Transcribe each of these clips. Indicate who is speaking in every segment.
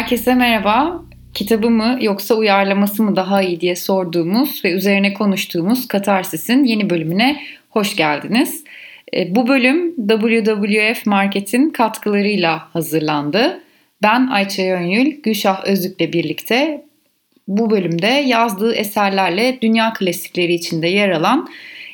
Speaker 1: Herkese merhaba. Kitabı mı yoksa uyarlaması mı daha iyi diye sorduğumuz ve üzerine konuştuğumuz Katarsis'in yeni bölümüne hoş geldiniz. E, bu bölüm WWF Market'in katkılarıyla hazırlandı. Ben Ayça Yönyül, Gülşah Özlük'le birlikte bu bölümde yazdığı eserlerle dünya klasikleri içinde yer alan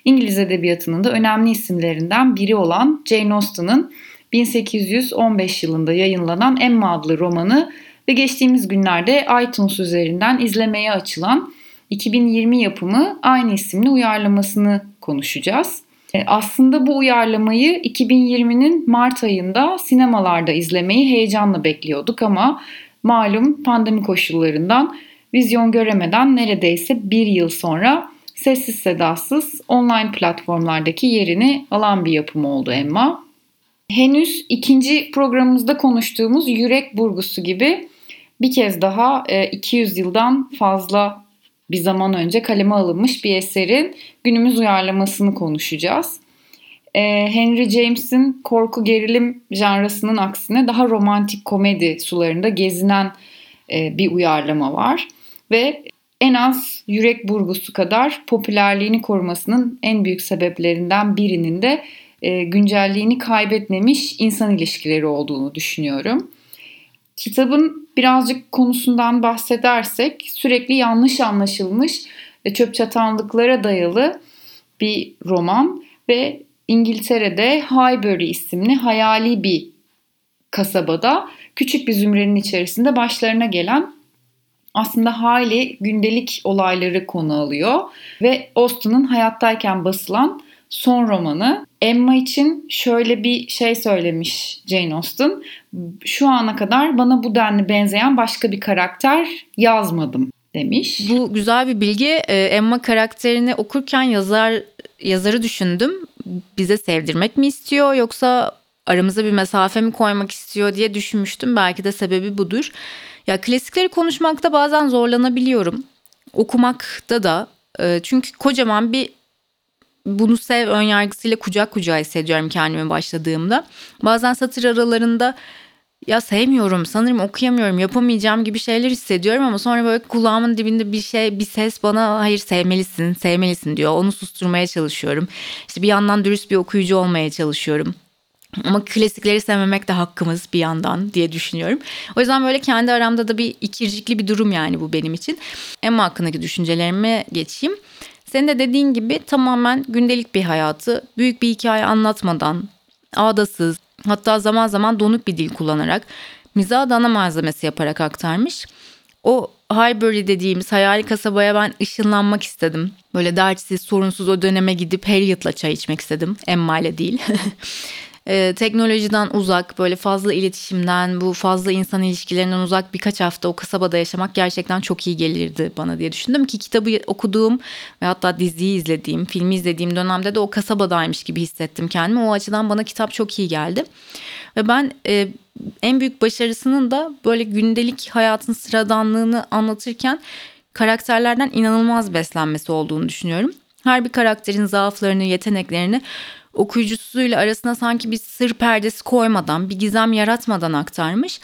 Speaker 1: İngiliz edebiyatının da önemli isimlerinden biri olan Jane Austen'ın 1815 yılında yayınlanan Emma adlı romanı ve geçtiğimiz günlerde iTunes üzerinden izlemeye açılan 2020 yapımı aynı isimli uyarlamasını konuşacağız. E, aslında bu uyarlamayı 2020'nin Mart ayında sinemalarda izlemeyi heyecanla bekliyorduk ama malum pandemi koşullarından vizyon göremeden neredeyse bir yıl sonra sessiz sedasız online platformlardaki yerini alan bir yapım oldu Emma. Henüz ikinci programımızda konuştuğumuz Yürek Burgusu gibi bir kez daha 200 e, yıldan fazla bir zaman önce kaleme alınmış bir eserin günümüz uyarlamasını konuşacağız. E, Henry James'in korku gerilim janrasının aksine daha romantik komedi sularında gezinen e, bir uyarlama var. Ve en az Yürek Burgusu kadar popülerliğini korumasının en büyük sebeplerinden birinin de güncelliğini kaybetmemiş insan ilişkileri olduğunu düşünüyorum. Kitabın birazcık konusundan bahsedersek sürekli yanlış anlaşılmış çöp çatanlıklara dayalı bir roman ve İngiltere'de Highbury isimli hayali bir kasabada küçük bir zümrenin içerisinde başlarına gelen aslında hali gündelik olayları konu alıyor ve Austen'ın hayattayken basılan son romanı. Emma için şöyle bir şey söylemiş Jane Austen. Şu ana kadar bana bu denli benzeyen başka bir karakter yazmadım demiş.
Speaker 2: Bu güzel bir bilgi. Ee, Emma karakterini okurken yazar yazarı düşündüm. Bize sevdirmek mi istiyor yoksa aramıza bir mesafe mi koymak istiyor diye düşünmüştüm. Belki de sebebi budur. Ya klasikleri konuşmakta bazen zorlanabiliyorum. Okumakta da e, çünkü kocaman bir bunu sev ön yargısıyla kucak kucağa hissediyorum kendime başladığımda. Bazen satır aralarında ya sevmiyorum sanırım okuyamıyorum yapamayacağım gibi şeyler hissediyorum ama sonra böyle kulağımın dibinde bir şey bir ses bana hayır sevmelisin sevmelisin diyor onu susturmaya çalışıyorum işte bir yandan dürüst bir okuyucu olmaya çalışıyorum ama klasikleri sevmemek de hakkımız bir yandan diye düşünüyorum. O yüzden böyle kendi aramda da bir ikircikli bir durum yani bu benim için. Emma hakkındaki düşüncelerime geçeyim. Senin de dediğin gibi tamamen gündelik bir hayatı büyük bir hikaye anlatmadan, ağdasız, hatta zaman zaman donuk bir dil kullanarak mizah ana malzemesi yaparak aktarmış. O Highbury dediğimiz hayali kasabaya ben ışınlanmak istedim. Böyle dertsiz, sorunsuz o döneme gidip Harriet'la çay içmek istedim. Emma ile değil. e, teknolojiden uzak, böyle fazla iletişimden, bu fazla insan ilişkilerinden uzak birkaç hafta o kasabada yaşamak gerçekten çok iyi gelirdi bana diye düşündüm ki kitabı okuduğum ve hatta diziyi izlediğim, filmi izlediğim dönemde de o kasabadaymış gibi hissettim kendimi. O açıdan bana kitap çok iyi geldi. Ve ben e, en büyük başarısının da böyle gündelik hayatın sıradanlığını anlatırken karakterlerden inanılmaz beslenmesi olduğunu düşünüyorum. Her bir karakterin zaaflarını, yeteneklerini okuyucusuyla arasına sanki bir sır perdesi koymadan, bir gizem yaratmadan aktarmış.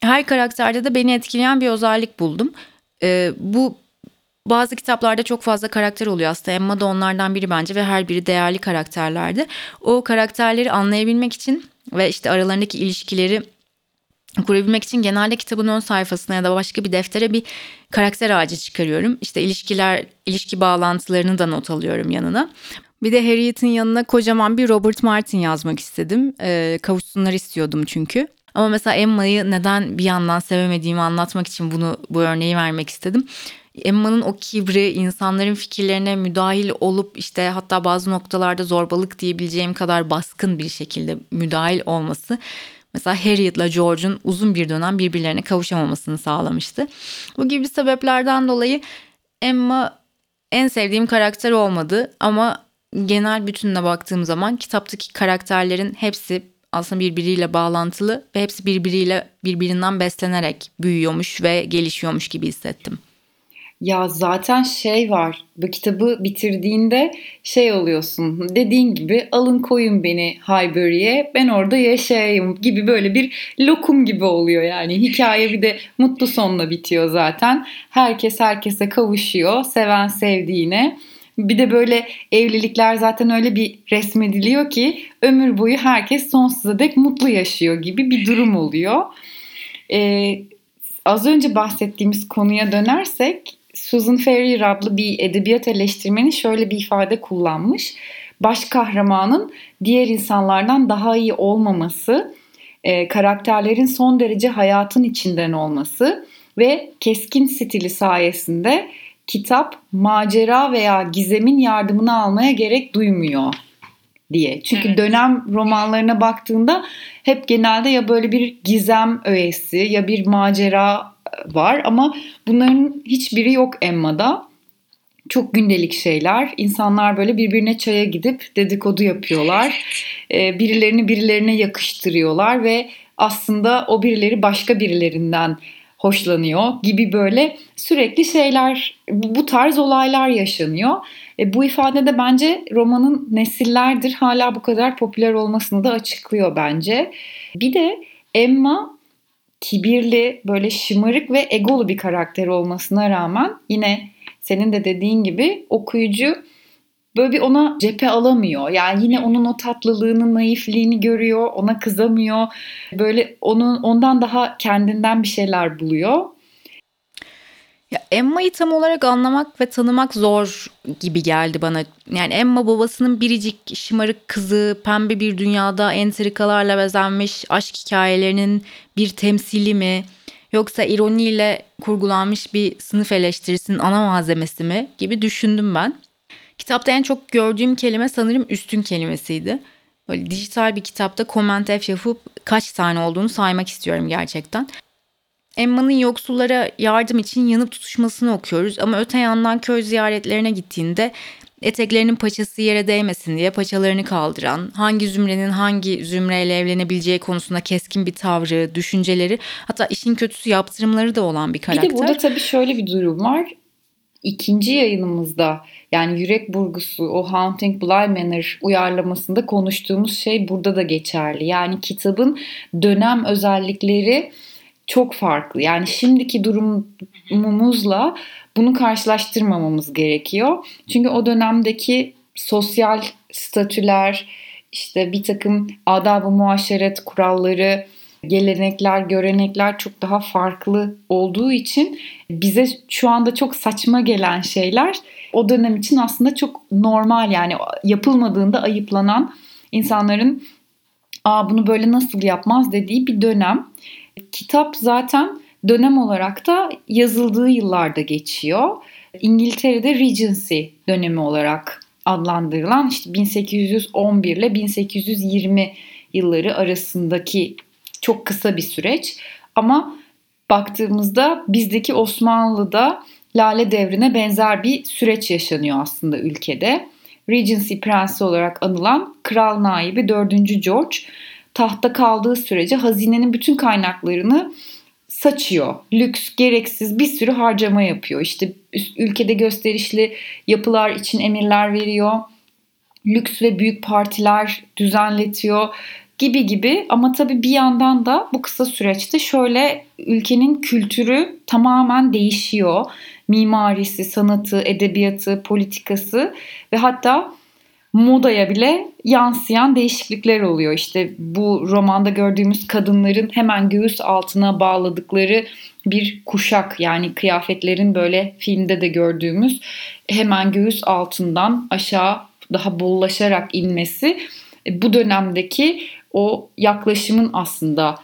Speaker 2: Her karakterde de beni etkileyen bir özellik buldum. Ee, bu bazı kitaplarda çok fazla karakter oluyor aslında. Emma da onlardan biri bence ve her biri değerli karakterlerdi. O karakterleri anlayabilmek için ve işte aralarındaki ilişkileri kurabilmek için genelde kitabın ön sayfasına ya da başka bir deftere bir karakter ağacı çıkarıyorum. İşte ilişkiler, ilişki bağlantılarını da not alıyorum yanına. Bir de Harriet'in yanına kocaman bir Robert Martin yazmak istedim. E, kavuşsunlar istiyordum çünkü. Ama mesela Emma'yı neden bir yandan sevemediğimi anlatmak için bunu bu örneği vermek istedim. Emma'nın o kibri, insanların fikirlerine müdahil olup işte hatta bazı noktalarda zorbalık diyebileceğim kadar baskın bir şekilde müdahil olması mesela Harriet'la George'un uzun bir dönem birbirlerine kavuşamamasını sağlamıştı. Bu gibi sebeplerden dolayı Emma en sevdiğim karakter olmadı ama genel bütününe baktığım zaman kitaptaki karakterlerin hepsi aslında birbiriyle bağlantılı ve hepsi birbiriyle birbirinden beslenerek büyüyormuş ve gelişiyormuş gibi hissettim.
Speaker 1: Ya zaten şey var. Bu kitabı bitirdiğinde şey oluyorsun. Dediğin gibi alın koyun beni Highbury'e. Ben orada yaşayayım gibi böyle bir lokum gibi oluyor yani. Hikaye bir de mutlu sonla bitiyor zaten. Herkes herkese kavuşuyor. Seven sevdiğine. Bir de böyle evlilikler zaten öyle bir resmediliyor ki ömür boyu herkes sonsuza dek mutlu yaşıyor gibi bir durum oluyor. Ee, az önce bahsettiğimiz konuya dönersek Susan Ferrier adlı bir edebiyat eleştirmeni şöyle bir ifade kullanmış. Baş kahramanın diğer insanlardan daha iyi olmaması, e, karakterlerin son derece hayatın içinden olması ve keskin stili sayesinde kitap macera veya gizemin yardımını almaya gerek duymuyor diye. Çünkü evet. dönem romanlarına baktığında hep genelde ya böyle bir gizem öğesi ya bir macera var ama bunların hiçbiri yok Emma'da. Çok gündelik şeyler. İnsanlar böyle birbirine çaya gidip dedikodu yapıyorlar. Ee, birilerini birilerine yakıştırıyorlar ve aslında o birileri başka birilerinden hoşlanıyor gibi böyle sürekli şeyler bu tarz olaylar yaşanıyor. E, bu ifade de bence romanın nesillerdir hala bu kadar popüler olmasını da açıklıyor bence. Bir de Emma kibirli, böyle şımarık ve egolu bir karakter olmasına rağmen yine senin de dediğin gibi okuyucu böyle bir ona cephe alamıyor. Yani yine onun o tatlılığını, naifliğini görüyor, ona kızamıyor. Böyle onun ondan daha kendinden bir şeyler buluyor.
Speaker 2: Ya Emma'yı tam olarak anlamak ve tanımak zor gibi geldi bana. Yani Emma babasının biricik, şımarık kızı, pembe bir dünyada entrikalarla bezenmiş aşk hikayelerinin bir temsili mi? Yoksa ironiyle kurgulanmış bir sınıf eleştirisinin ana malzemesi mi gibi düşündüm ben. Kitapta en çok gördüğüm kelime sanırım üstün kelimesiydi. Böyle dijital bir kitapta comment F yapıp kaç tane olduğunu saymak istiyorum gerçekten. Emma'nın yoksullara yardım için yanıp tutuşmasını okuyoruz ama öte yandan köy ziyaretlerine gittiğinde eteklerinin paçası yere değmesin diye paçalarını kaldıran, hangi zümrenin hangi zümreyle evlenebileceği konusunda keskin bir tavrı, düşünceleri, hatta işin kötüsü yaptırımları da olan bir karakter.
Speaker 1: Bir de burada tabii şöyle bir durum var. İkinci yayınımızda yani Yürek Burgusu o Haunting Bly Manor uyarlamasında konuştuğumuz şey burada da geçerli. Yani kitabın dönem özellikleri çok farklı. Yani şimdiki durumumuzla bunu karşılaştırmamamız gerekiyor. Çünkü o dönemdeki sosyal statüler, işte bir takım adab-ı muaşeret kuralları, gelenekler, görenekler çok daha farklı olduğu için bize şu anda çok saçma gelen şeyler o dönem için aslında çok normal yani yapılmadığında ayıplanan insanların Aa bunu böyle nasıl yapmaz dediği bir dönem. Kitap zaten dönem olarak da yazıldığı yıllarda geçiyor. İngiltere'de Regency dönemi olarak adlandırılan işte 1811 ile 1820 yılları arasındaki çok kısa bir süreç. Ama baktığımızda bizdeki Osmanlı'da Lale Devri'ne benzer bir süreç yaşanıyor aslında ülkede. Regency Prensi olarak anılan Kral Naibi 4. George tahta kaldığı sürece hazinenin bütün kaynaklarını saçıyor. Lüks, gereksiz bir sürü harcama yapıyor. İşte ülkede gösterişli yapılar için emirler veriyor. Lüks ve büyük partiler düzenletiyor gibi gibi ama tabii bir yandan da bu kısa süreçte şöyle ülkenin kültürü tamamen değişiyor. Mimarisi, sanatı, edebiyatı, politikası ve hatta modaya bile yansıyan değişiklikler oluyor. İşte bu romanda gördüğümüz kadınların hemen göğüs altına bağladıkları bir kuşak yani kıyafetlerin böyle filmde de gördüğümüz hemen göğüs altından aşağı daha bollaşarak inmesi e, bu dönemdeki o yaklaşımın aslında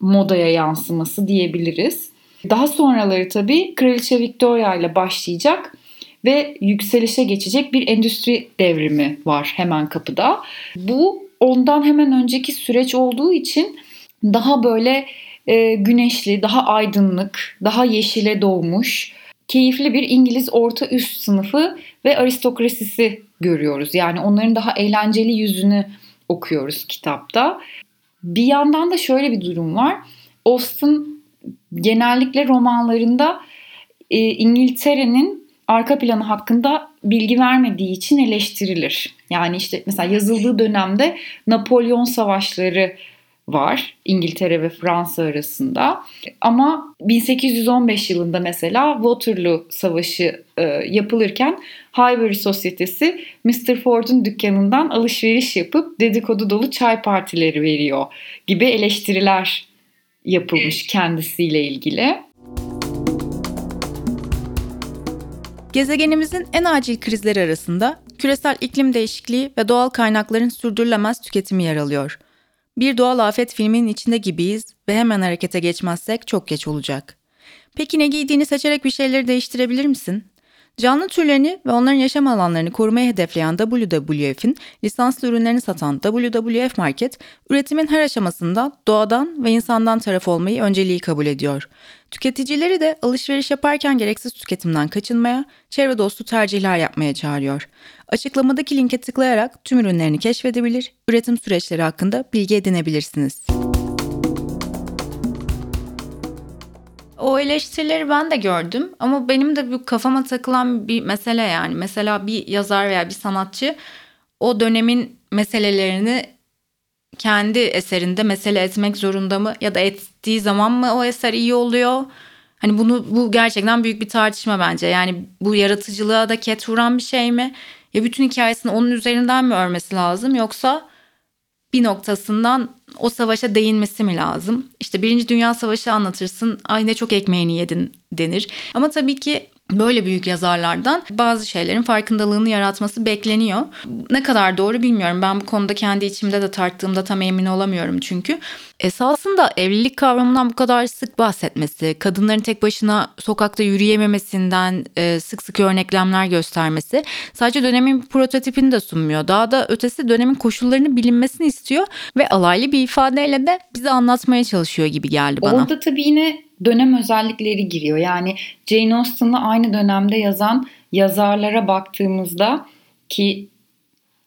Speaker 1: modaya yansıması diyebiliriz. Daha sonraları tabii Kraliçe Victoria ile başlayacak ve yükselişe geçecek bir endüstri devrimi var hemen kapıda. Bu ondan hemen önceki süreç olduğu için daha böyle e, güneşli, daha aydınlık, daha yeşile doğmuş, keyifli bir İngiliz orta üst sınıfı ve aristokrasisi görüyoruz. Yani onların daha eğlenceli yüzünü okuyoruz kitapta. Bir yandan da şöyle bir durum var. Austen genellikle romanlarında e, İngiltere'nin arka planı hakkında bilgi vermediği için eleştirilir. Yani işte mesela yazıldığı dönemde Napolyon savaşları var İngiltere ve Fransa arasında. Ama 1815 yılında mesela Waterloo Savaşı e, yapılırken Highbury Sosyetesi Mr. Ford'un dükkanından alışveriş yapıp dedikodu dolu çay partileri veriyor gibi eleştiriler yapılmış kendisiyle ilgili.
Speaker 2: Gezegenimizin en acil krizleri arasında küresel iklim değişikliği ve doğal kaynakların sürdürülemez tüketimi yer alıyor. Bir doğal afet filminin içinde gibiyiz ve hemen harekete geçmezsek çok geç olacak. Peki ne giydiğini seçerek bir şeyleri değiştirebilir misin? Canlı türlerini ve onların yaşam alanlarını korumaya hedefleyen WWF'in lisanslı ürünlerini satan WWF Market, üretimin her aşamasında doğadan ve insandan taraf olmayı önceliği kabul ediyor. Tüketicileri de alışveriş yaparken gereksiz tüketimden kaçınmaya, çevre dostu tercihler yapmaya çağırıyor. Açıklamadaki linke tıklayarak tüm ürünlerini keşfedebilir, üretim süreçleri hakkında bilgi edinebilirsiniz. O eleştirileri ben de gördüm ama benim de bu kafama takılan bir mesele yani. Mesela bir yazar veya bir sanatçı o dönemin meselelerini kendi eserinde mesele etmek zorunda mı ya da ettiği zaman mı o eser iyi oluyor? Hani bunu bu gerçekten büyük bir tartışma bence. Yani bu yaratıcılığa da ket vuran bir şey mi? Ya bütün hikayesini onun üzerinden mi örmesi lazım yoksa bir noktasından o savaşa değinmesi mi lazım? İşte Birinci Dünya Savaşı anlatırsın, ay ne çok ekmeğini yedin denir. Ama tabii ki böyle büyük yazarlardan bazı şeylerin farkındalığını yaratması bekleniyor. Ne kadar doğru bilmiyorum. Ben bu konuda kendi içimde de tarttığımda tam emin olamıyorum çünkü. Esasında evlilik kavramından bu kadar sık bahsetmesi, kadınların tek başına sokakta yürüyememesinden e, sık sık örneklemler göstermesi sadece dönemin prototipini de sunmuyor. Daha da ötesi dönemin koşullarını bilinmesini istiyor ve alaylı bir ifadeyle de bize anlatmaya çalışıyor gibi geldi bana.
Speaker 1: Orada tabii yine dönem özellikleri giriyor. Yani Jane Austen'la aynı dönemde yazan yazarlara baktığımızda ki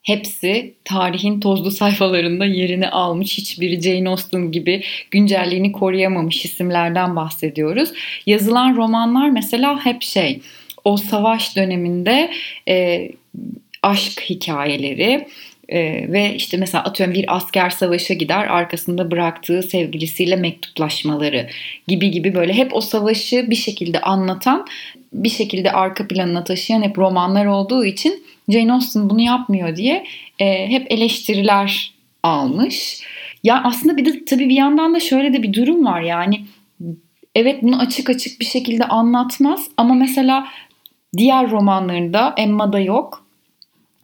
Speaker 1: hepsi tarihin tozlu sayfalarında yerini almış. Hiçbiri Jane Austen gibi güncelliğini koruyamamış isimlerden bahsediyoruz. Yazılan romanlar mesela hep şey o savaş döneminde e, aşk hikayeleri, ee, ve işte mesela atıyorum bir asker savaşa gider arkasında bıraktığı sevgilisiyle mektuplaşmaları gibi gibi böyle hep o savaşı bir şekilde anlatan bir şekilde arka planına taşıyan hep romanlar olduğu için Jane Austen bunu yapmıyor diye e, hep eleştiriler almış. Ya aslında bir de tabii bir yandan da şöyle de bir durum var yani evet bunu açık açık bir şekilde anlatmaz ama mesela diğer romanlarında Emma'da yok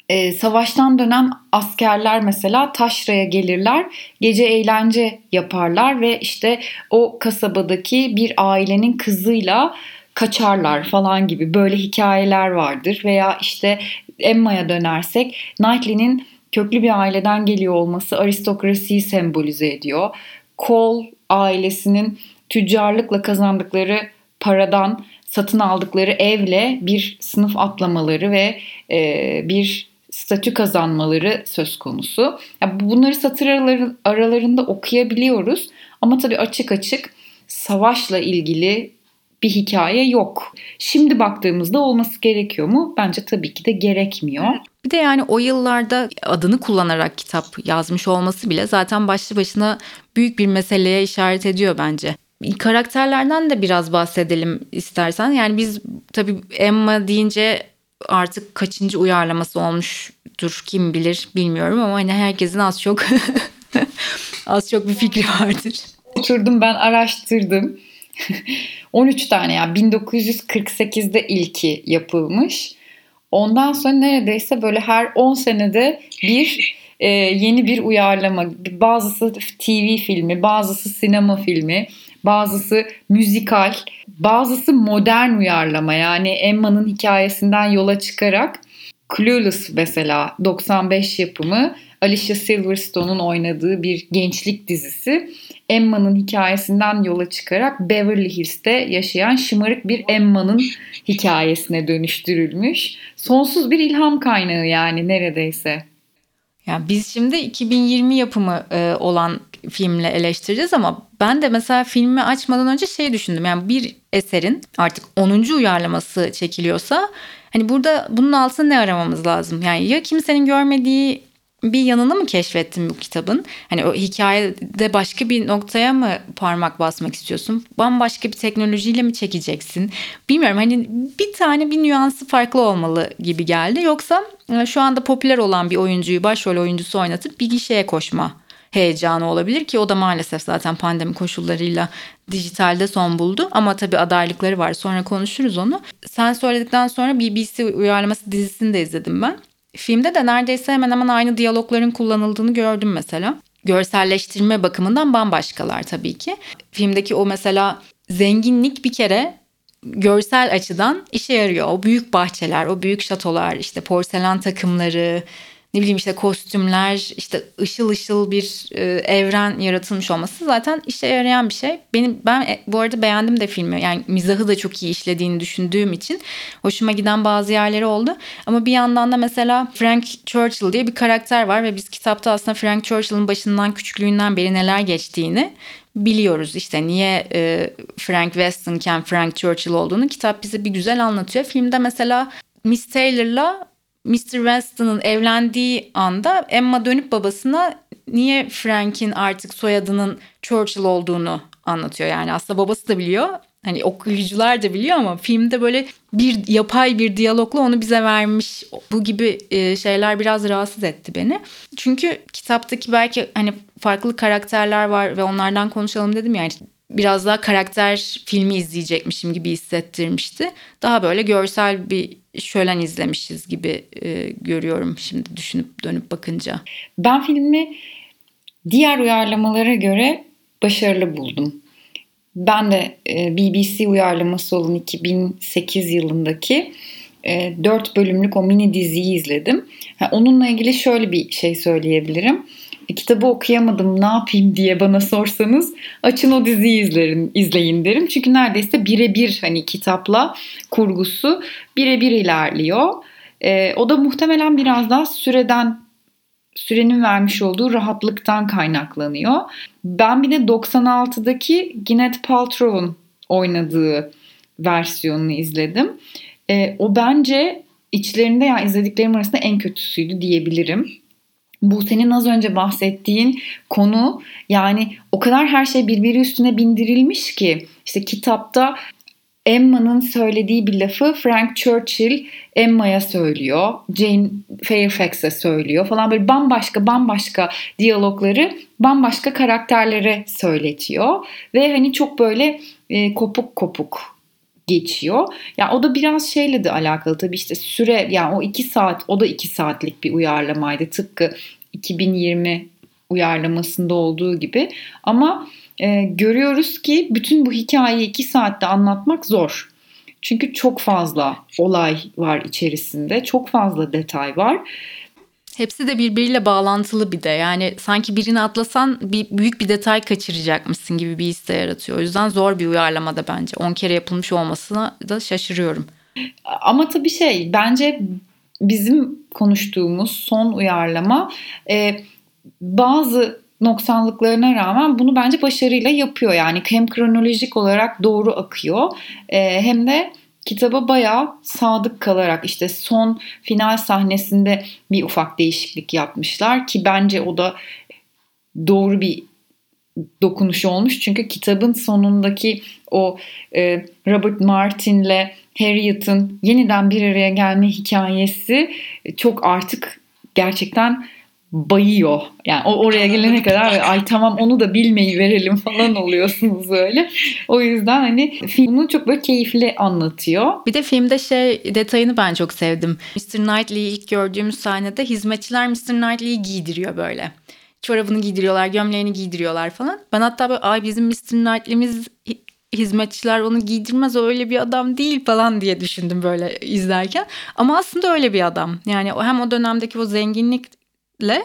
Speaker 1: e, savaştan dönen askerler mesela taşraya gelirler, gece eğlence yaparlar ve işte o kasabadaki bir ailenin kızıyla kaçarlar falan gibi böyle hikayeler vardır. Veya işte Emma'ya dönersek Knightley'nin köklü bir aileden geliyor olması aristokrasiyi sembolize ediyor. Cole ailesinin tüccarlıkla kazandıkları paradan satın aldıkları evle bir sınıf atlamaları ve e, bir statü kazanmaları söz konusu. Yani bunları satır araları, aralarında okuyabiliyoruz ama tabii açık açık savaşla ilgili bir hikaye yok. Şimdi baktığımızda olması gerekiyor mu? Bence tabii ki de gerekmiyor.
Speaker 2: Bir de yani o yıllarda adını kullanarak kitap yazmış olması bile zaten başlı başına büyük bir meseleye işaret ediyor bence. Karakterlerden de biraz bahsedelim istersen. Yani biz tabii Emma deyince artık kaçıncı uyarlaması olmuştur kim bilir bilmiyorum ama hani herkesin az çok az çok bir fikri vardır.
Speaker 1: Oturdum ben araştırdım. 13 tane yani 1948'de ilki yapılmış. Ondan sonra neredeyse böyle her 10 senede bir e, yeni bir uyarlama. Bazısı TV filmi, bazısı sinema filmi, bazısı müzikal, bazısı modern uyarlama. Yani Emma'nın hikayesinden yola çıkarak Clueless mesela 95 yapımı Alicia Silverstone'un oynadığı bir gençlik dizisi. Emma'nın hikayesinden yola çıkarak Beverly Hills'te yaşayan şımarık bir Emma'nın hikayesine dönüştürülmüş. Sonsuz bir ilham kaynağı yani neredeyse.
Speaker 2: Yani biz şimdi 2020 yapımı e, olan filmle eleştireceğiz ama ben de mesela filmi açmadan önce şey düşündüm. Yani bir eserin artık 10. uyarlaması çekiliyorsa hani burada bunun altında ne aramamız lazım? Yani ya kimsenin görmediği bir yanını mı keşfettin bu kitabın? Hani o hikayede başka bir noktaya mı parmak basmak istiyorsun? Bambaşka bir teknolojiyle mi çekeceksin? Bilmiyorum hani bir tane bir nüansı farklı olmalı gibi geldi. Yoksa e, şu anda popüler olan bir oyuncuyu başrol oyuncusu oynatıp bir gişeye koşma heyecanı olabilir ki o da maalesef zaten pandemi koşullarıyla dijitalde son buldu. Ama tabii adaylıkları var sonra konuşuruz onu. Sen söyledikten sonra BBC uyarlaması dizisini de izledim ben. Filmde de neredeyse hemen hemen aynı diyalogların kullanıldığını gördüm mesela. Görselleştirme bakımından bambaşkalar tabii ki. Filmdeki o mesela zenginlik bir kere görsel açıdan işe yarıyor. O büyük bahçeler, o büyük şatolar, işte porselen takımları, ne bileyim işte kostümler, işte ışıl ışıl bir e, evren yaratılmış olması zaten işe yarayan bir şey. Benim ben e, bu arada beğendim de filmi. Yani mizahı da çok iyi işlediğini düşündüğüm için hoşuma giden bazı yerleri oldu. Ama bir yandan da mesela Frank Churchill diye bir karakter var ve biz kitapta aslında Frank Churchill'ın başından küçüklüğünden beri neler geçtiğini biliyoruz işte niye e, Frank Weston'ken Frank Churchill olduğunu kitap bize bir güzel anlatıyor. Filmde mesela Miss Taylor'la Mr. Weston'ın evlendiği anda Emma dönüp babasına niye Frank'in artık soyadının Churchill olduğunu anlatıyor. Yani aslında babası da biliyor. Hani okuyucular da biliyor ama filmde böyle bir yapay bir diyalogla onu bize vermiş. Bu gibi e, şeyler biraz rahatsız etti beni. Çünkü kitaptaki belki hani farklı karakterler var ve onlardan konuşalım dedim yani biraz daha karakter filmi izleyecekmişim gibi hissettirmişti. Daha böyle görsel bir şölen izlemişiz gibi e, görüyorum şimdi düşünüp dönüp bakınca.
Speaker 1: Ben filmi diğer uyarlamalara göre başarılı buldum. Ben de e, BBC uyarlaması olan 2008 yılındaki e, 4 bölümlük o mini diziyi izledim. Ha, onunla ilgili şöyle bir şey söyleyebilirim kitabı okuyamadım ne yapayım diye bana sorsanız açın o diziyi izlerin, izleyin derim. Çünkü neredeyse birebir hani kitapla kurgusu birebir ilerliyor. E, o da muhtemelen biraz daha süreden sürenin vermiş olduğu rahatlıktan kaynaklanıyor. Ben bir de 96'daki Gwyneth Paltrow'un oynadığı versiyonunu izledim. E, o bence içlerinde yani izlediklerim arasında en kötüsüydü diyebilirim bu senin az önce bahsettiğin konu yani o kadar her şey birbiri üstüne bindirilmiş ki işte kitapta Emma'nın söylediği bir lafı Frank Churchill Emma'ya söylüyor. Jane Fairfax'e söylüyor falan böyle bambaşka bambaşka diyalogları bambaşka karakterlere söyletiyor. Ve hani çok böyle e, kopuk kopuk geçiyor. Ya yani o da biraz şeyle de alakalı tabii işte süre yani o iki saat o da iki saatlik bir uyarlamaydı tıpkı 2020 uyarlamasında olduğu gibi. Ama e, görüyoruz ki bütün bu hikayeyi iki saatte anlatmak zor. Çünkü çok fazla olay var içerisinde, çok fazla detay var
Speaker 2: Hepsi de birbiriyle bağlantılı bir de. Yani sanki birini atlasan bir büyük bir detay kaçıracakmışsın gibi bir his de yaratıyor. O yüzden zor bir uyarlama da bence. 10 kere yapılmış olmasına da şaşırıyorum.
Speaker 1: Ama tabii şey bence bizim konuştuğumuz son uyarlama e, bazı noksanlıklarına rağmen bunu bence başarıyla yapıyor. Yani hem kronolojik olarak doğru akıyor e, hem de kitaba bayağı sadık kalarak işte son final sahnesinde bir ufak değişiklik yapmışlar ki bence o da doğru bir dokunuş olmuş. Çünkü kitabın sonundaki o e, Robert Martin'le Harriet'ın yeniden bir araya gelme hikayesi çok artık gerçekten bayıyor. Yani o oraya gelene kadar ay tamam onu da bilmeyi verelim falan oluyorsunuz öyle. O yüzden hani filmi çok böyle keyifli anlatıyor.
Speaker 2: Bir de filmde şey detayını ben çok sevdim. Mr. Knightley'i ilk gördüğümüz sahnede hizmetçiler Mr. Knightley'i giydiriyor böyle. Çorabını giydiriyorlar, gömleğini giydiriyorlar falan. Ben hatta böyle ay bizim Mr. Knightley'miz hizmetçiler onu giydirmez öyle bir adam değil falan diye düşündüm böyle izlerken. Ama aslında öyle bir adam. Yani hem o dönemdeki o zenginlik ile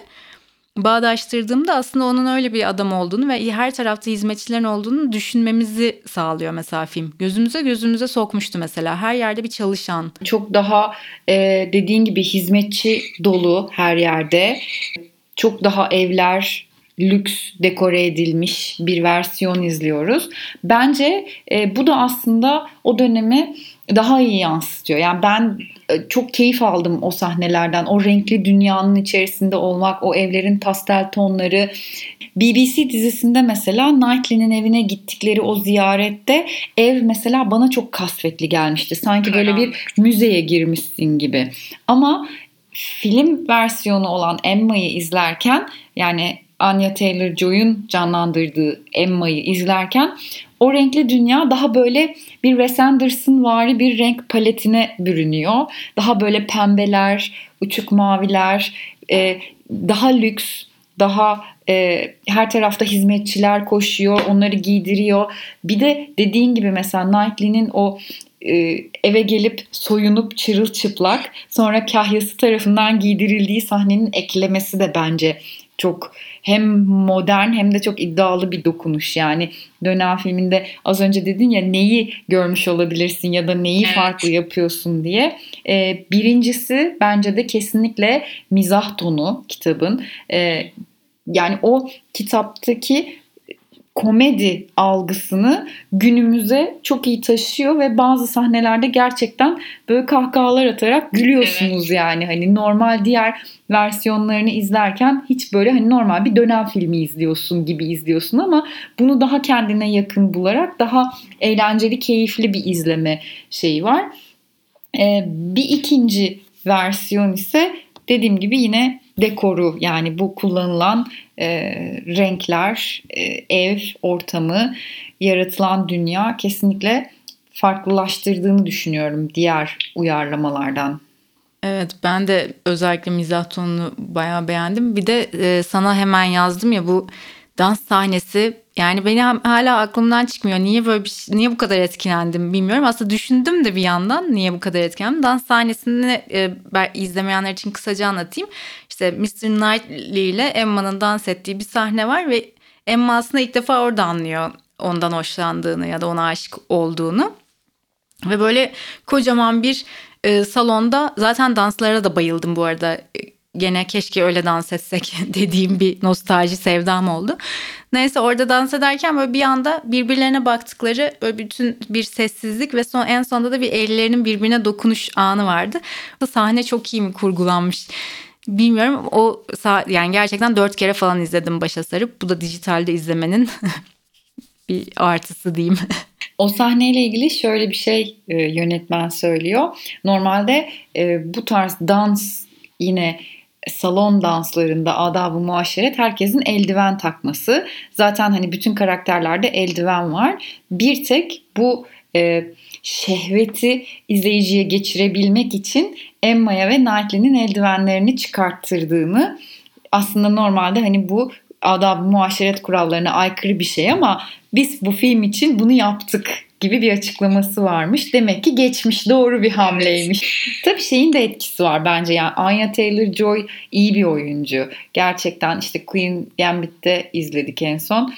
Speaker 2: bağdaştırdığımda aslında onun öyle bir adam olduğunu ve her tarafta hizmetçilerin olduğunu düşünmemizi sağlıyor mesela film. Gözümüze gözümüze sokmuştu mesela. Her yerde bir çalışan.
Speaker 1: Çok daha e, dediğin gibi hizmetçi dolu her yerde. Çok daha evler lüks dekore edilmiş bir versiyon izliyoruz. Bence e, bu da aslında o dönemi daha iyi yansıtıyor. Yani ben e, çok keyif aldım o sahnelerden. O renkli dünyanın içerisinde olmak, o evlerin pastel tonları. BBC dizisinde mesela Knightley'nin evine gittikleri o ziyarette ev mesela bana çok kasvetli gelmişti. Sanki böyle bir müzeye girmişsin gibi. Ama film versiyonu olan Emma'yı izlerken yani Anya Taylor-Joy'un canlandırdığı Emma'yı izlerken o renkli dünya daha böyle bir Wes Anderson vari bir renk paletine bürünüyor. Daha böyle pembeler, uçuk maviler, e, daha lüks, daha e, her tarafta hizmetçiler koşuyor, onları giydiriyor. Bir de dediğin gibi mesela Knightley'nin o e, eve gelip soyunup çırılçıplak sonra kahyası tarafından giydirildiği sahnenin eklemesi de bence çok hem modern hem de çok iddialı bir dokunuş. Yani dönem filminde az önce dedin ya neyi görmüş olabilirsin ya da neyi evet. farklı yapıyorsun diye. Ee, birincisi bence de kesinlikle mizah tonu kitabın. Ee, yani o kitaptaki komedi algısını günümüze çok iyi taşıyor ve bazı sahnelerde gerçekten böyle kahkahalar atarak gülüyorsunuz evet. yani hani normal diğer versiyonlarını izlerken hiç böyle hani normal bir dönem filmi izliyorsun gibi izliyorsun ama bunu daha kendine yakın bularak daha eğlenceli, keyifli bir izleme şeyi var. Ee, bir ikinci versiyon ise dediğim gibi yine dekoru yani bu kullanılan e, renkler, e, ev ortamı, yaratılan dünya kesinlikle farklılaştırdığını düşünüyorum diğer uyarlamalardan.
Speaker 2: Evet ben de özellikle mizah tonunu bayağı beğendim. Bir de e, sana hemen yazdım ya bu dans sahnesi yani beni hala aklımdan çıkmıyor. Niye böyle bir şey, niye bu kadar etkilendim bilmiyorum. Aslında düşündüm de bir yandan niye bu kadar etkilendim. Dans sahnesini e, izlemeyenler için kısaca anlatayım. İşte Mr. Knightley ile Emma'nın dans ettiği bir sahne var ve Emma aslında ilk defa orada anlıyor ondan hoşlandığını ya da ona aşık olduğunu. Ve böyle kocaman bir e, salonda zaten danslara da bayıldım bu arada. Gene keşke öyle dans etsek dediğim bir nostalji sevdam oldu. Neyse orada dans ederken böyle bir anda birbirlerine baktıkları böyle bütün bir sessizlik ve son en sonunda da bir ellerinin birbirine dokunuş anı vardı. Bu sahne çok iyi mi kurgulanmış bilmiyorum. O yani gerçekten dört kere falan izledim başa sarıp. Bu da dijitalde izlemenin bir artısı diyeyim.
Speaker 1: O sahneyle ilgili şöyle bir şey e, yönetmen söylüyor. Normalde e, bu tarz dans yine salon danslarında adab-ı muaşeret herkesin eldiven takması. Zaten hani bütün karakterlerde eldiven var. Bir tek bu e, şehveti izleyiciye geçirebilmek için Emma'ya ve Knightley'nin eldivenlerini çıkarttırdığını aslında normalde hani bu adab-ı muaşeret kurallarına aykırı bir şey ama biz bu film için bunu yaptık gibi bir açıklaması varmış. Demek ki geçmiş doğru bir hamleymiş. Tabii şeyin de etkisi var bence. Yani Anya Taylor-Joy iyi bir oyuncu. Gerçekten işte Queen Gambit'te izledik en son.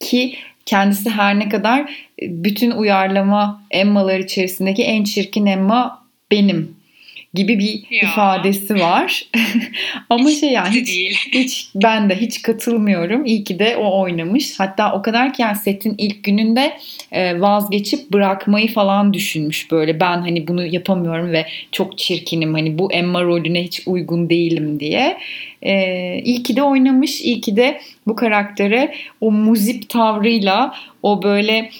Speaker 1: Ki kendisi her ne kadar bütün uyarlama Emma'lar içerisindeki en çirkin Emma benim gibi bir ya. ifadesi var. Ama hiç şey yani hiç, değil. hiç ben de hiç katılmıyorum. İyi ki de o oynamış. Hatta o kadar ki yani setin ilk gününde e, vazgeçip bırakmayı falan düşünmüş böyle. Ben hani bunu yapamıyorum ve çok çirkinim. Hani bu Emma rolüne hiç uygun değilim diye. E, iyi ki de oynamış. İyi ki de bu karaktere o muzip tavrıyla o böyle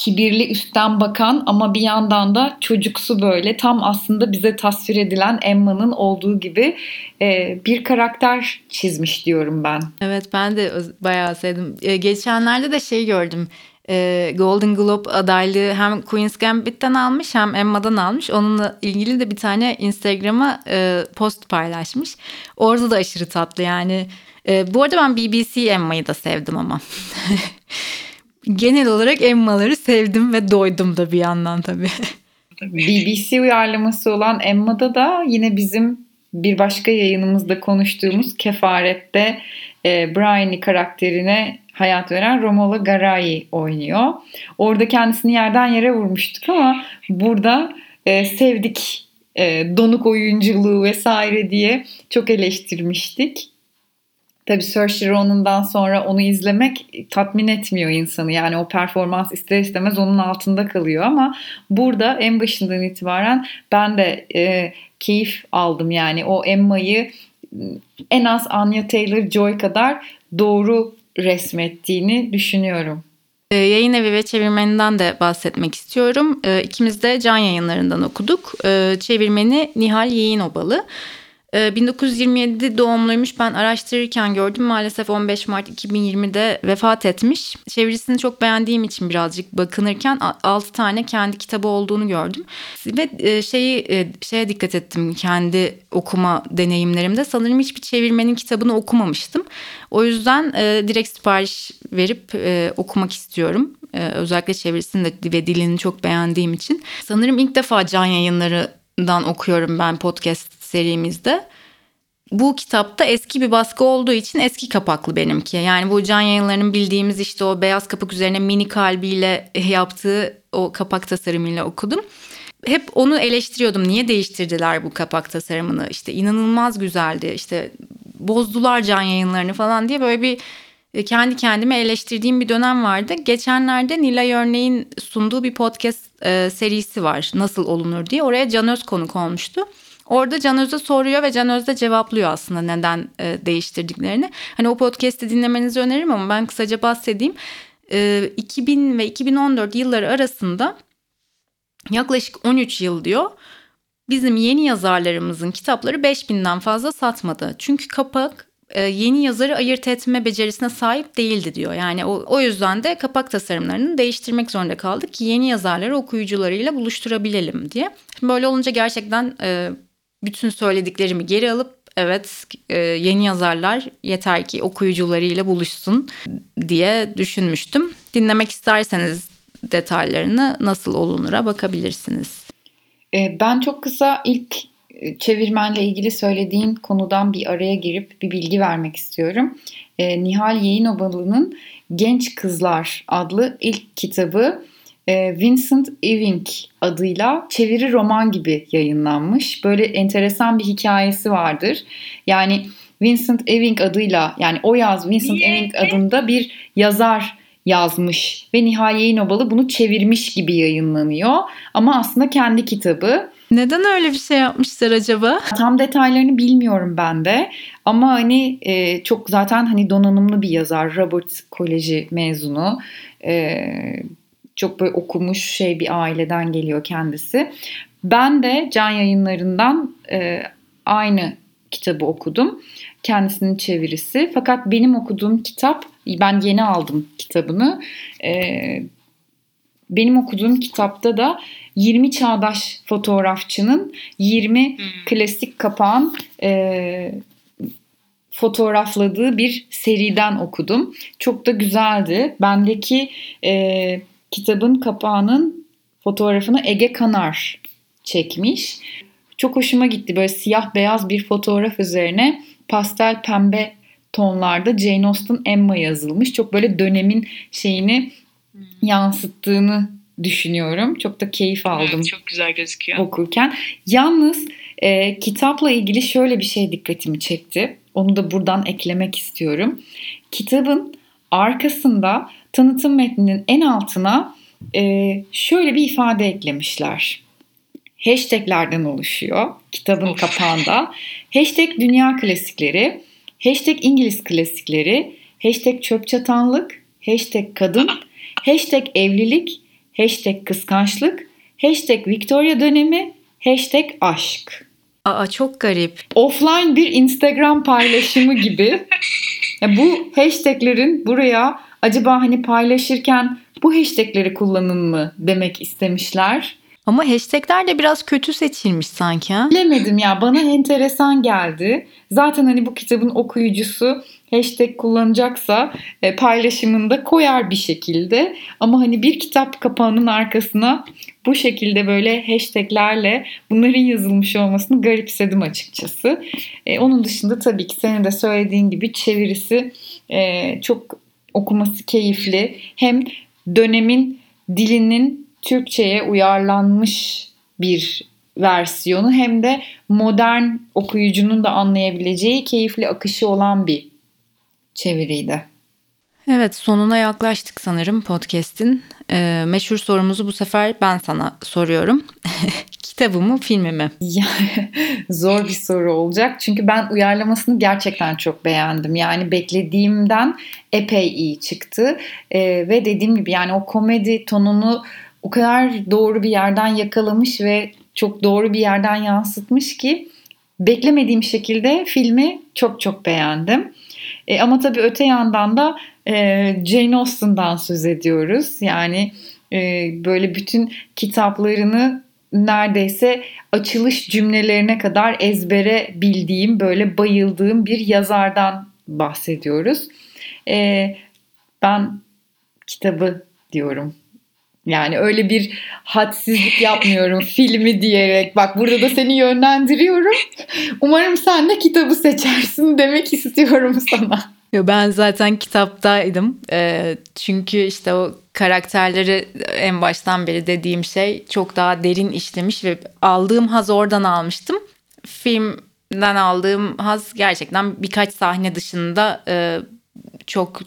Speaker 1: kibirli üstten bakan ama bir yandan da çocuksu böyle tam aslında bize tasvir edilen Emma'nın olduğu gibi e, bir karakter çizmiş diyorum ben.
Speaker 2: Evet ben de bayağı sevdim. E, geçenlerde de şey gördüm. E, Golden Globe adaylığı hem Queen's Gambit'ten almış hem Emma'dan almış. Onunla ilgili de bir tane Instagram'a e, post paylaşmış. Orada da aşırı tatlı yani. E, bu arada ben BBC Emma'yı da sevdim ama. genel olarak Emma'ları sevdim ve doydum da bir yandan tabii.
Speaker 1: BBC uyarlaması olan Emma'da da yine bizim bir başka yayınımızda konuştuğumuz Kefaret'te e, Brian'i karakterine hayat veren Romola Garai oynuyor. Orada kendisini yerden yere vurmuştuk ama burada e, sevdik e, donuk oyunculuğu vesaire diye çok eleştirmiştik. Tabii Saoirse Ronan'dan sonra onu izlemek tatmin etmiyor insanı. Yani o performans ister istemez onun altında kalıyor ama burada en başından itibaren ben de e, keyif aldım. Yani o Emma'yı en az Anya Taylor-Joy kadar doğru resmettiğini düşünüyorum.
Speaker 2: E, yayın evi ve çevirmeninden de bahsetmek istiyorum. E, ikimiz de can yayınlarından okuduk. E, çevirmeni Nihal Yeğinobalı. 1927'de ee, doğumluymuş. Ben araştırırken gördüm. Maalesef 15 Mart 2020'de vefat etmiş. Çevirisini çok beğendiğim için birazcık bakınırken 6 tane kendi kitabı olduğunu gördüm. Ve e, şeyi e, şeye dikkat ettim kendi okuma deneyimlerimde. Sanırım hiçbir çevirmenin kitabını okumamıştım. O yüzden e, direkt sipariş verip okumak istiyorum. Özellikle çevirisini de ve dilini çok beğendiğim için. Sanırım ilk defa can yayınlarından okuyorum ben podcast serimizde. Bu kitapta eski bir baskı olduğu için eski kapaklı benimki. Yani bu can yayınlarının bildiğimiz işte o beyaz kapak üzerine mini kalbiyle yaptığı o kapak tasarımıyla okudum. Hep onu eleştiriyordum. Niye değiştirdiler bu kapak tasarımını? İşte inanılmaz güzeldi. İşte bozdular can yayınlarını falan diye böyle bir kendi kendime eleştirdiğim bir dönem vardı. Geçenlerde Nilay Örneğin sunduğu bir podcast e, serisi var. Nasıl olunur diye. Oraya Can Öz konuk olmuştu. Orada Can Öz'e soruyor ve Can Öz de cevaplıyor aslında neden e, değiştirdiklerini. Hani o podcast'i dinlemenizi öneririm ama ben kısaca bahsedeyim. E, 2000 ve 2014 yılları arasında yaklaşık 13 yıl diyor. Bizim yeni yazarlarımızın kitapları 5000'den fazla satmadı. Çünkü kapak e, yeni yazarı ayırt etme becerisine sahip değildi diyor. Yani o, o yüzden de kapak tasarımlarını değiştirmek zorunda kaldık ki yeni yazarları okuyucularıyla buluşturabilelim diye. Böyle olunca gerçekten e, bütün söylediklerimi geri alıp evet e, yeni yazarlar yeter ki okuyucularıyla buluşsun diye düşünmüştüm. Dinlemek isterseniz detaylarını nasıl olunura bakabilirsiniz.
Speaker 1: E, ben çok kısa ilk e, çevirmenle ilgili söylediğin konudan bir araya girip bir bilgi vermek istiyorum. Nihal Yayınobalı'nın Genç Kızlar adlı ilk kitabı e, Vincent Ewing adıyla çeviri roman gibi yayınlanmış. Böyle enteresan bir hikayesi vardır. Yani Vincent Ewing adıyla yani o yaz Vincent Ewing adında bir yazar yazmış ve Nihal Yayınobalı bunu çevirmiş gibi yayınlanıyor. Ama aslında kendi kitabı.
Speaker 2: Neden öyle bir şey yapmışlar acaba?
Speaker 1: Tam detaylarını bilmiyorum ben de. Ama hani e, çok zaten hani donanımlı bir yazar. Robert Koleji mezunu. E, çok böyle okumuş şey bir aileden geliyor kendisi. Ben de Can Yayınları'ndan e, aynı kitabı okudum. Kendisinin çevirisi. Fakat benim okuduğum kitap, ben yeni aldım kitabını. E, benim okuduğum kitapta da 20 çağdaş fotoğrafçının 20 hmm. klasik kapağın e, fotoğrafladığı bir seriden okudum. Çok da güzeldi. Bendeki e, kitabın kapağının fotoğrafını Ege Kanar çekmiş. Çok hoşuma gitti. Böyle siyah beyaz bir fotoğraf üzerine pastel pembe tonlarda Jane Austen Emma yazılmış. Çok böyle dönemin şeyini hmm. yansıttığını düşünüyorum. Çok da keyif aldım. Evet,
Speaker 3: çok güzel gözüküyor.
Speaker 1: Okurken. Yalnız e, kitapla ilgili şöyle bir şey dikkatimi çekti. Onu da buradan eklemek istiyorum. Kitabın arkasında tanıtım metninin en altına e, şöyle bir ifade eklemişler. Hashtaglerden oluşuyor kitabın kapağında. Hashtag dünya klasikleri, hashtag İngiliz klasikleri, hashtag çöp çatanlık, hashtag kadın, hashtag evlilik, hashtag kıskançlık, hashtag Victoria dönemi, hashtag aşk.
Speaker 2: Aa çok garip.
Speaker 1: Offline bir Instagram paylaşımı gibi. ya bu hashtaglerin buraya acaba hani paylaşırken bu hashtagleri kullanın mı demek istemişler.
Speaker 2: Ama hashtagler de biraz kötü seçilmiş sanki ha?
Speaker 1: Bilemedim ya bana enteresan geldi. Zaten hani bu kitabın okuyucusu hashtag kullanacaksa e, paylaşımında koyar bir şekilde. Ama hani bir kitap kapağının arkasına bu şekilde böyle hashtaglerle bunların yazılmış olmasını garipsedim açıkçası. E, onun dışında tabii ki senin de söylediğin gibi çevirisi e, çok okuması keyifli. Hem dönemin dilinin Türkçe'ye uyarlanmış bir versiyonu hem de modern okuyucunun da anlayabileceği keyifli akışı olan bir çeviriydi.
Speaker 2: Evet sonuna yaklaştık sanırım podcast'in. Ee, meşhur sorumuzu bu sefer ben sana soruyorum. Kitabı mı filmi mi?
Speaker 1: Zor bir soru olacak. Çünkü ben uyarlamasını gerçekten çok beğendim. Yani beklediğimden epey iyi çıktı. Ee, ve dediğim gibi yani o komedi tonunu o kadar doğru bir yerden yakalamış ve çok doğru bir yerden yansıtmış ki beklemediğim şekilde filmi çok çok beğendim. E, ama tabii öte yandan da e, Jane Austen'dan söz ediyoruz. Yani e, böyle bütün kitaplarını neredeyse açılış cümlelerine kadar ezbere bildiğim, böyle bayıldığım bir yazardan bahsediyoruz. E, ben kitabı diyorum. Yani öyle bir hadsizlik yapmıyorum filmi diyerek. Bak burada da seni yönlendiriyorum. Umarım sen de kitabı seçersin demek istiyorum sana.
Speaker 2: Ben zaten kitaptaydım. Çünkü işte o karakterleri en baştan beri dediğim şey çok daha derin işlemiş ve aldığım haz oradan almıştım. Filmden aldığım haz gerçekten birkaç sahne dışında çok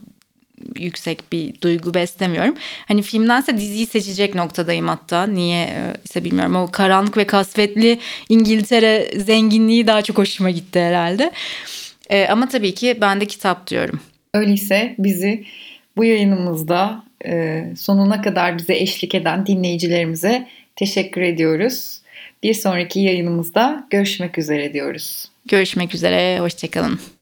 Speaker 2: yüksek bir duygu beslemiyorum. Hani filmdense diziyi seçecek noktadayım hatta. Niye ise bilmiyorum. O karanlık ve kasvetli İngiltere zenginliği daha çok hoşuma gitti herhalde. E, ama tabii ki ben de kitap diyorum.
Speaker 1: Öyleyse bizi bu yayınımızda e, sonuna kadar bize eşlik eden dinleyicilerimize teşekkür ediyoruz. Bir sonraki yayınımızda görüşmek üzere diyoruz.
Speaker 2: Görüşmek üzere, hoşçakalın.